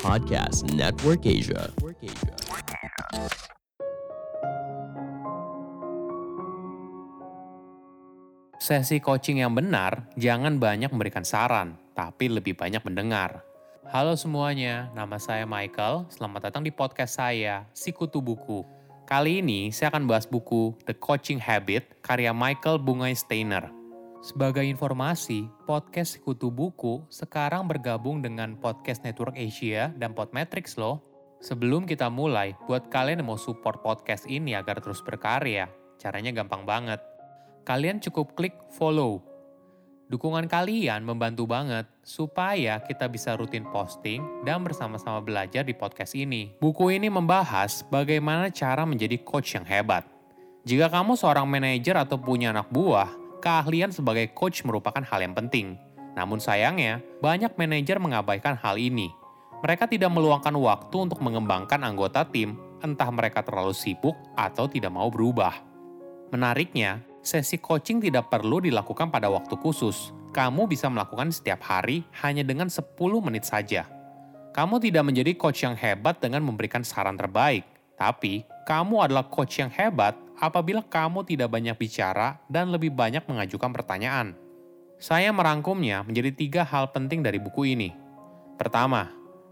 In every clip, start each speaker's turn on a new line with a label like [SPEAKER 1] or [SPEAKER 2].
[SPEAKER 1] Podcast Network Asia.
[SPEAKER 2] Sesi coaching yang benar jangan banyak memberikan saran, tapi lebih banyak mendengar. Halo semuanya, nama saya Michael. Selamat datang di podcast saya, Sikutu Buku. Kali ini saya akan bahas buku The Coaching Habit karya Michael Bungai Steiner. Sebagai informasi, podcast Sikutu Buku sekarang bergabung dengan Podcast Network Asia dan Podmetrics loh. Sebelum kita mulai, buat kalian yang mau support podcast ini agar terus berkarya, caranya gampang banget. Kalian cukup klik follow. Dukungan kalian membantu banget supaya kita bisa rutin posting dan bersama-sama belajar di podcast ini. Buku ini membahas bagaimana cara menjadi coach yang hebat. Jika kamu seorang manajer atau punya anak buah, keahlian sebagai coach merupakan hal yang penting. Namun sayangnya, banyak manajer mengabaikan hal ini. Mereka tidak meluangkan waktu untuk mengembangkan anggota tim, entah mereka terlalu sibuk atau tidak mau berubah. Menariknya, sesi coaching tidak perlu dilakukan pada waktu khusus. Kamu bisa melakukan setiap hari hanya dengan 10 menit saja. Kamu tidak menjadi coach yang hebat dengan memberikan saran terbaik, tapi kamu adalah coach yang hebat apabila kamu tidak banyak bicara dan lebih banyak mengajukan pertanyaan. Saya merangkumnya menjadi tiga hal penting dari buku ini. Pertama,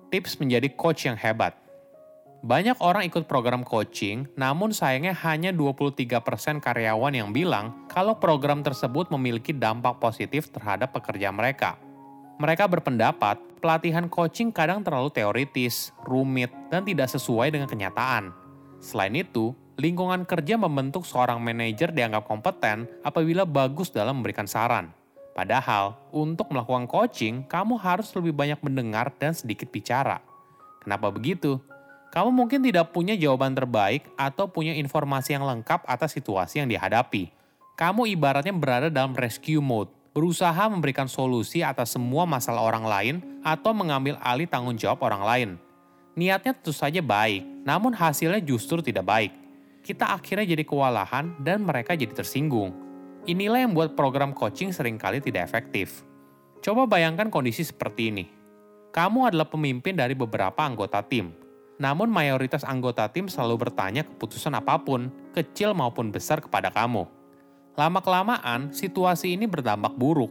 [SPEAKER 2] tips menjadi coach yang hebat. Banyak orang ikut program coaching, namun sayangnya hanya 23% karyawan yang bilang kalau program tersebut memiliki dampak positif terhadap pekerja mereka. Mereka berpendapat pelatihan coaching kadang terlalu teoritis, rumit, dan tidak sesuai dengan kenyataan. Selain itu, lingkungan kerja membentuk seorang manajer dianggap kompeten apabila bagus dalam memberikan saran. Padahal, untuk melakukan coaching, kamu harus lebih banyak mendengar dan sedikit bicara. Kenapa begitu? Kamu mungkin tidak punya jawaban terbaik atau punya informasi yang lengkap atas situasi yang dihadapi. Kamu ibaratnya berada dalam rescue mode, berusaha memberikan solusi atas semua masalah orang lain atau mengambil alih tanggung jawab orang lain. Niatnya tentu saja baik, namun hasilnya justru tidak baik. Kita akhirnya jadi kewalahan dan mereka jadi tersinggung. Inilah yang membuat program coaching sering kali tidak efektif. Coba bayangkan kondisi seperti ini. Kamu adalah pemimpin dari beberapa anggota tim. Namun mayoritas anggota tim selalu bertanya keputusan apa pun, kecil maupun besar kepada kamu. Lama-kelamaan, situasi ini berdampak buruk.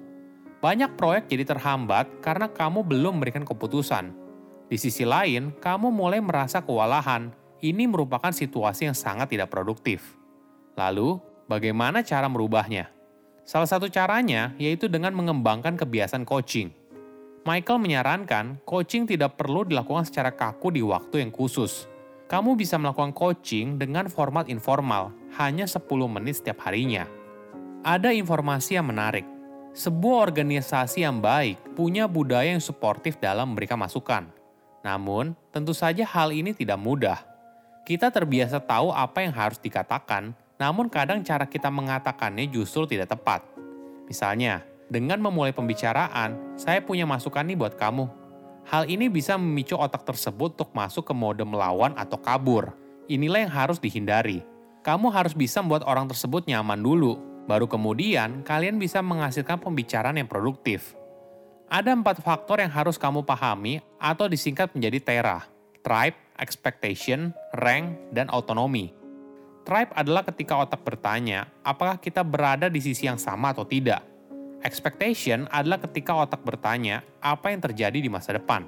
[SPEAKER 2] Banyak proyek jadi terhambat karena kamu belum memberikan keputusan, di sisi lain, kamu mulai merasa kewalahan. Ini merupakan situasi yang sangat tidak produktif. Lalu, bagaimana cara merubahnya? Salah satu caranya yaitu dengan mengembangkan kebiasaan coaching. Michael menyarankan coaching tidak perlu dilakukan secara kaku di waktu yang khusus. Kamu bisa melakukan coaching dengan format informal, hanya 10 menit setiap harinya. Ada informasi yang menarik. Sebuah organisasi yang baik punya budaya yang suportif dalam memberikan masukan namun, tentu saja hal ini tidak mudah. Kita terbiasa tahu apa yang harus dikatakan, namun kadang cara kita mengatakannya justru tidak tepat. Misalnya, dengan memulai pembicaraan, saya punya masukan nih buat kamu. Hal ini bisa memicu otak tersebut untuk masuk ke mode melawan atau kabur. Inilah yang harus dihindari. Kamu harus bisa membuat orang tersebut nyaman dulu, baru kemudian kalian bisa menghasilkan pembicaraan yang produktif. Ada empat faktor yang harus kamu pahami atau disingkat menjadi TERA. Tribe, Expectation, Rank, dan Autonomy. Tribe adalah ketika otak bertanya, apakah kita berada di sisi yang sama atau tidak. Expectation adalah ketika otak bertanya, apa yang terjadi di masa depan.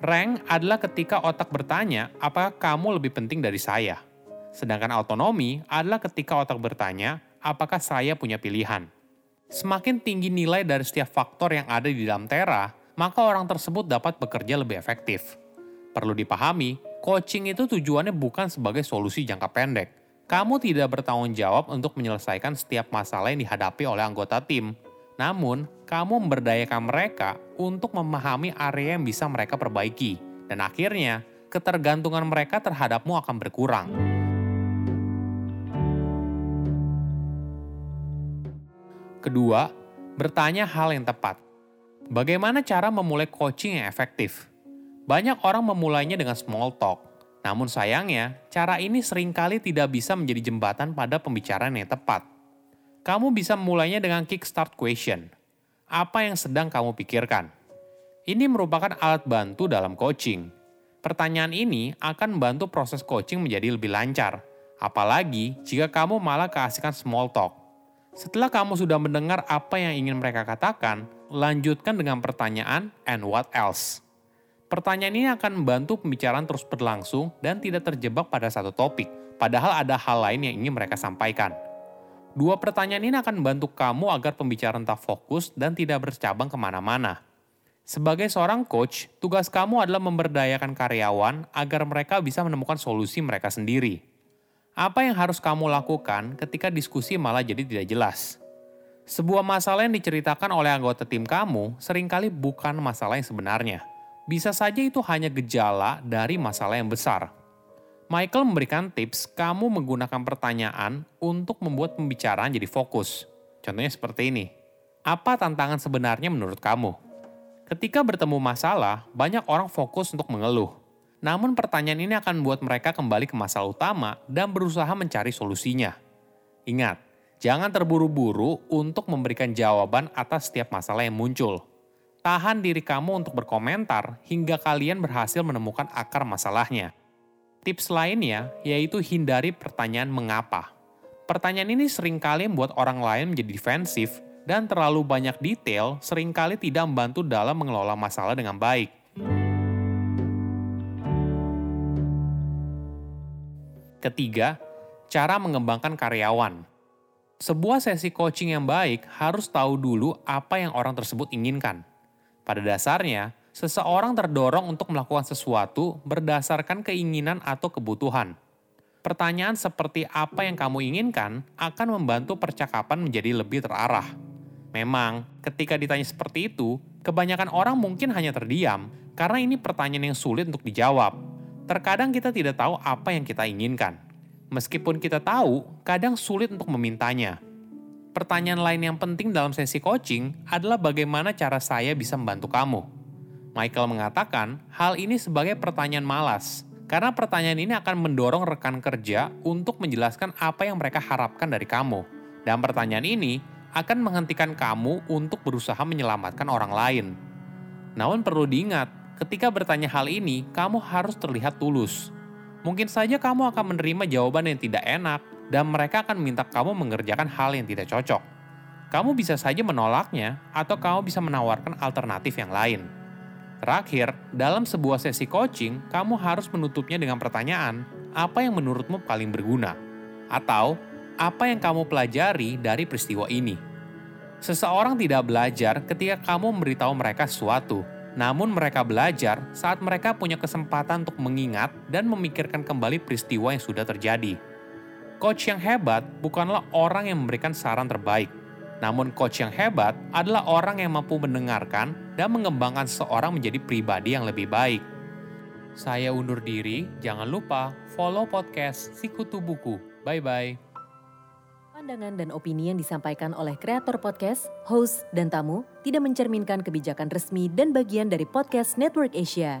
[SPEAKER 2] Rank adalah ketika otak bertanya, apakah kamu lebih penting dari saya. Sedangkan autonomi adalah ketika otak bertanya, apakah saya punya pilihan. Semakin tinggi nilai dari setiap faktor yang ada di dalam Tera, maka orang tersebut dapat bekerja lebih efektif. Perlu dipahami, coaching itu tujuannya bukan sebagai solusi jangka pendek. Kamu tidak bertanggung jawab untuk menyelesaikan setiap masalah yang dihadapi oleh anggota tim. Namun, kamu memberdayakan mereka untuk memahami area yang bisa mereka perbaiki. Dan akhirnya, ketergantungan mereka terhadapmu akan berkurang. Kedua, bertanya hal yang tepat. Bagaimana cara memulai coaching yang efektif? Banyak orang memulainya dengan small talk, namun sayangnya, cara ini sering kali tidak bisa menjadi jembatan pada pembicaraan yang tepat. Kamu bisa memulainya dengan kickstart question. Apa yang sedang kamu pikirkan? Ini merupakan alat bantu dalam coaching. Pertanyaan ini akan membantu proses coaching menjadi lebih lancar, apalagi jika kamu malah keasikan small talk. Setelah kamu sudah mendengar apa yang ingin mereka katakan, lanjutkan dengan pertanyaan "and what else?" Pertanyaan ini akan membantu pembicaraan terus berlangsung dan tidak terjebak pada satu topik, padahal ada hal lain yang ingin mereka sampaikan. Dua pertanyaan ini akan membantu kamu agar pembicaraan tak fokus dan tidak bercabang ke mana-mana. Sebagai seorang coach, tugas kamu adalah memberdayakan karyawan agar mereka bisa menemukan solusi mereka sendiri. Apa yang harus kamu lakukan ketika diskusi malah jadi tidak jelas? Sebuah masalah yang diceritakan oleh anggota tim kamu sering kali bukan masalah yang sebenarnya. Bisa saja itu hanya gejala dari masalah yang besar. Michael memberikan tips kamu menggunakan pertanyaan untuk membuat pembicaraan jadi fokus. Contohnya seperti ini. Apa tantangan sebenarnya menurut kamu? Ketika bertemu masalah, banyak orang fokus untuk mengeluh. Namun pertanyaan ini akan membuat mereka kembali ke masalah utama dan berusaha mencari solusinya. Ingat, jangan terburu-buru untuk memberikan jawaban atas setiap masalah yang muncul. Tahan diri kamu untuk berkomentar hingga kalian berhasil menemukan akar masalahnya. Tips lainnya yaitu hindari pertanyaan mengapa. Pertanyaan ini sering kali membuat orang lain menjadi defensif dan terlalu banyak detail sering kali tidak membantu dalam mengelola masalah dengan baik. Ketiga, cara mengembangkan karyawan. Sebuah sesi coaching yang baik harus tahu dulu apa yang orang tersebut inginkan. Pada dasarnya, seseorang terdorong untuk melakukan sesuatu berdasarkan keinginan atau kebutuhan. Pertanyaan seperti apa yang kamu inginkan akan membantu percakapan menjadi lebih terarah. Memang, ketika ditanya seperti itu, kebanyakan orang mungkin hanya terdiam karena ini pertanyaan yang sulit untuk dijawab. Terkadang kita tidak tahu apa yang kita inginkan. Meskipun kita tahu, kadang sulit untuk memintanya. Pertanyaan lain yang penting dalam sesi coaching adalah bagaimana cara saya bisa membantu kamu. Michael mengatakan hal ini sebagai pertanyaan malas, karena pertanyaan ini akan mendorong rekan kerja untuk menjelaskan apa yang mereka harapkan dari kamu. Dan pertanyaan ini akan menghentikan kamu untuk berusaha menyelamatkan orang lain. Namun perlu diingat, ketika bertanya hal ini, kamu harus terlihat tulus. Mungkin saja kamu akan menerima jawaban yang tidak enak, dan mereka akan minta kamu mengerjakan hal yang tidak cocok. Kamu bisa saja menolaknya, atau kamu bisa menawarkan alternatif yang lain. Terakhir, dalam sebuah sesi coaching, kamu harus menutupnya dengan pertanyaan, apa yang menurutmu paling berguna? Atau, apa yang kamu pelajari dari peristiwa ini. Seseorang tidak belajar ketika kamu memberitahu mereka sesuatu, namun mereka belajar saat mereka punya kesempatan untuk mengingat dan memikirkan kembali peristiwa yang sudah terjadi. Coach yang hebat bukanlah orang yang memberikan saran terbaik, namun coach yang hebat adalah orang yang mampu mendengarkan dan mengembangkan seseorang menjadi pribadi yang lebih baik. Saya undur diri, jangan lupa follow podcast Sikutu Buku. Bye-bye.
[SPEAKER 1] Pandangan dan opini yang disampaikan oleh kreator podcast, host, dan tamu tidak mencerminkan kebijakan resmi dan bagian dari podcast Network Asia.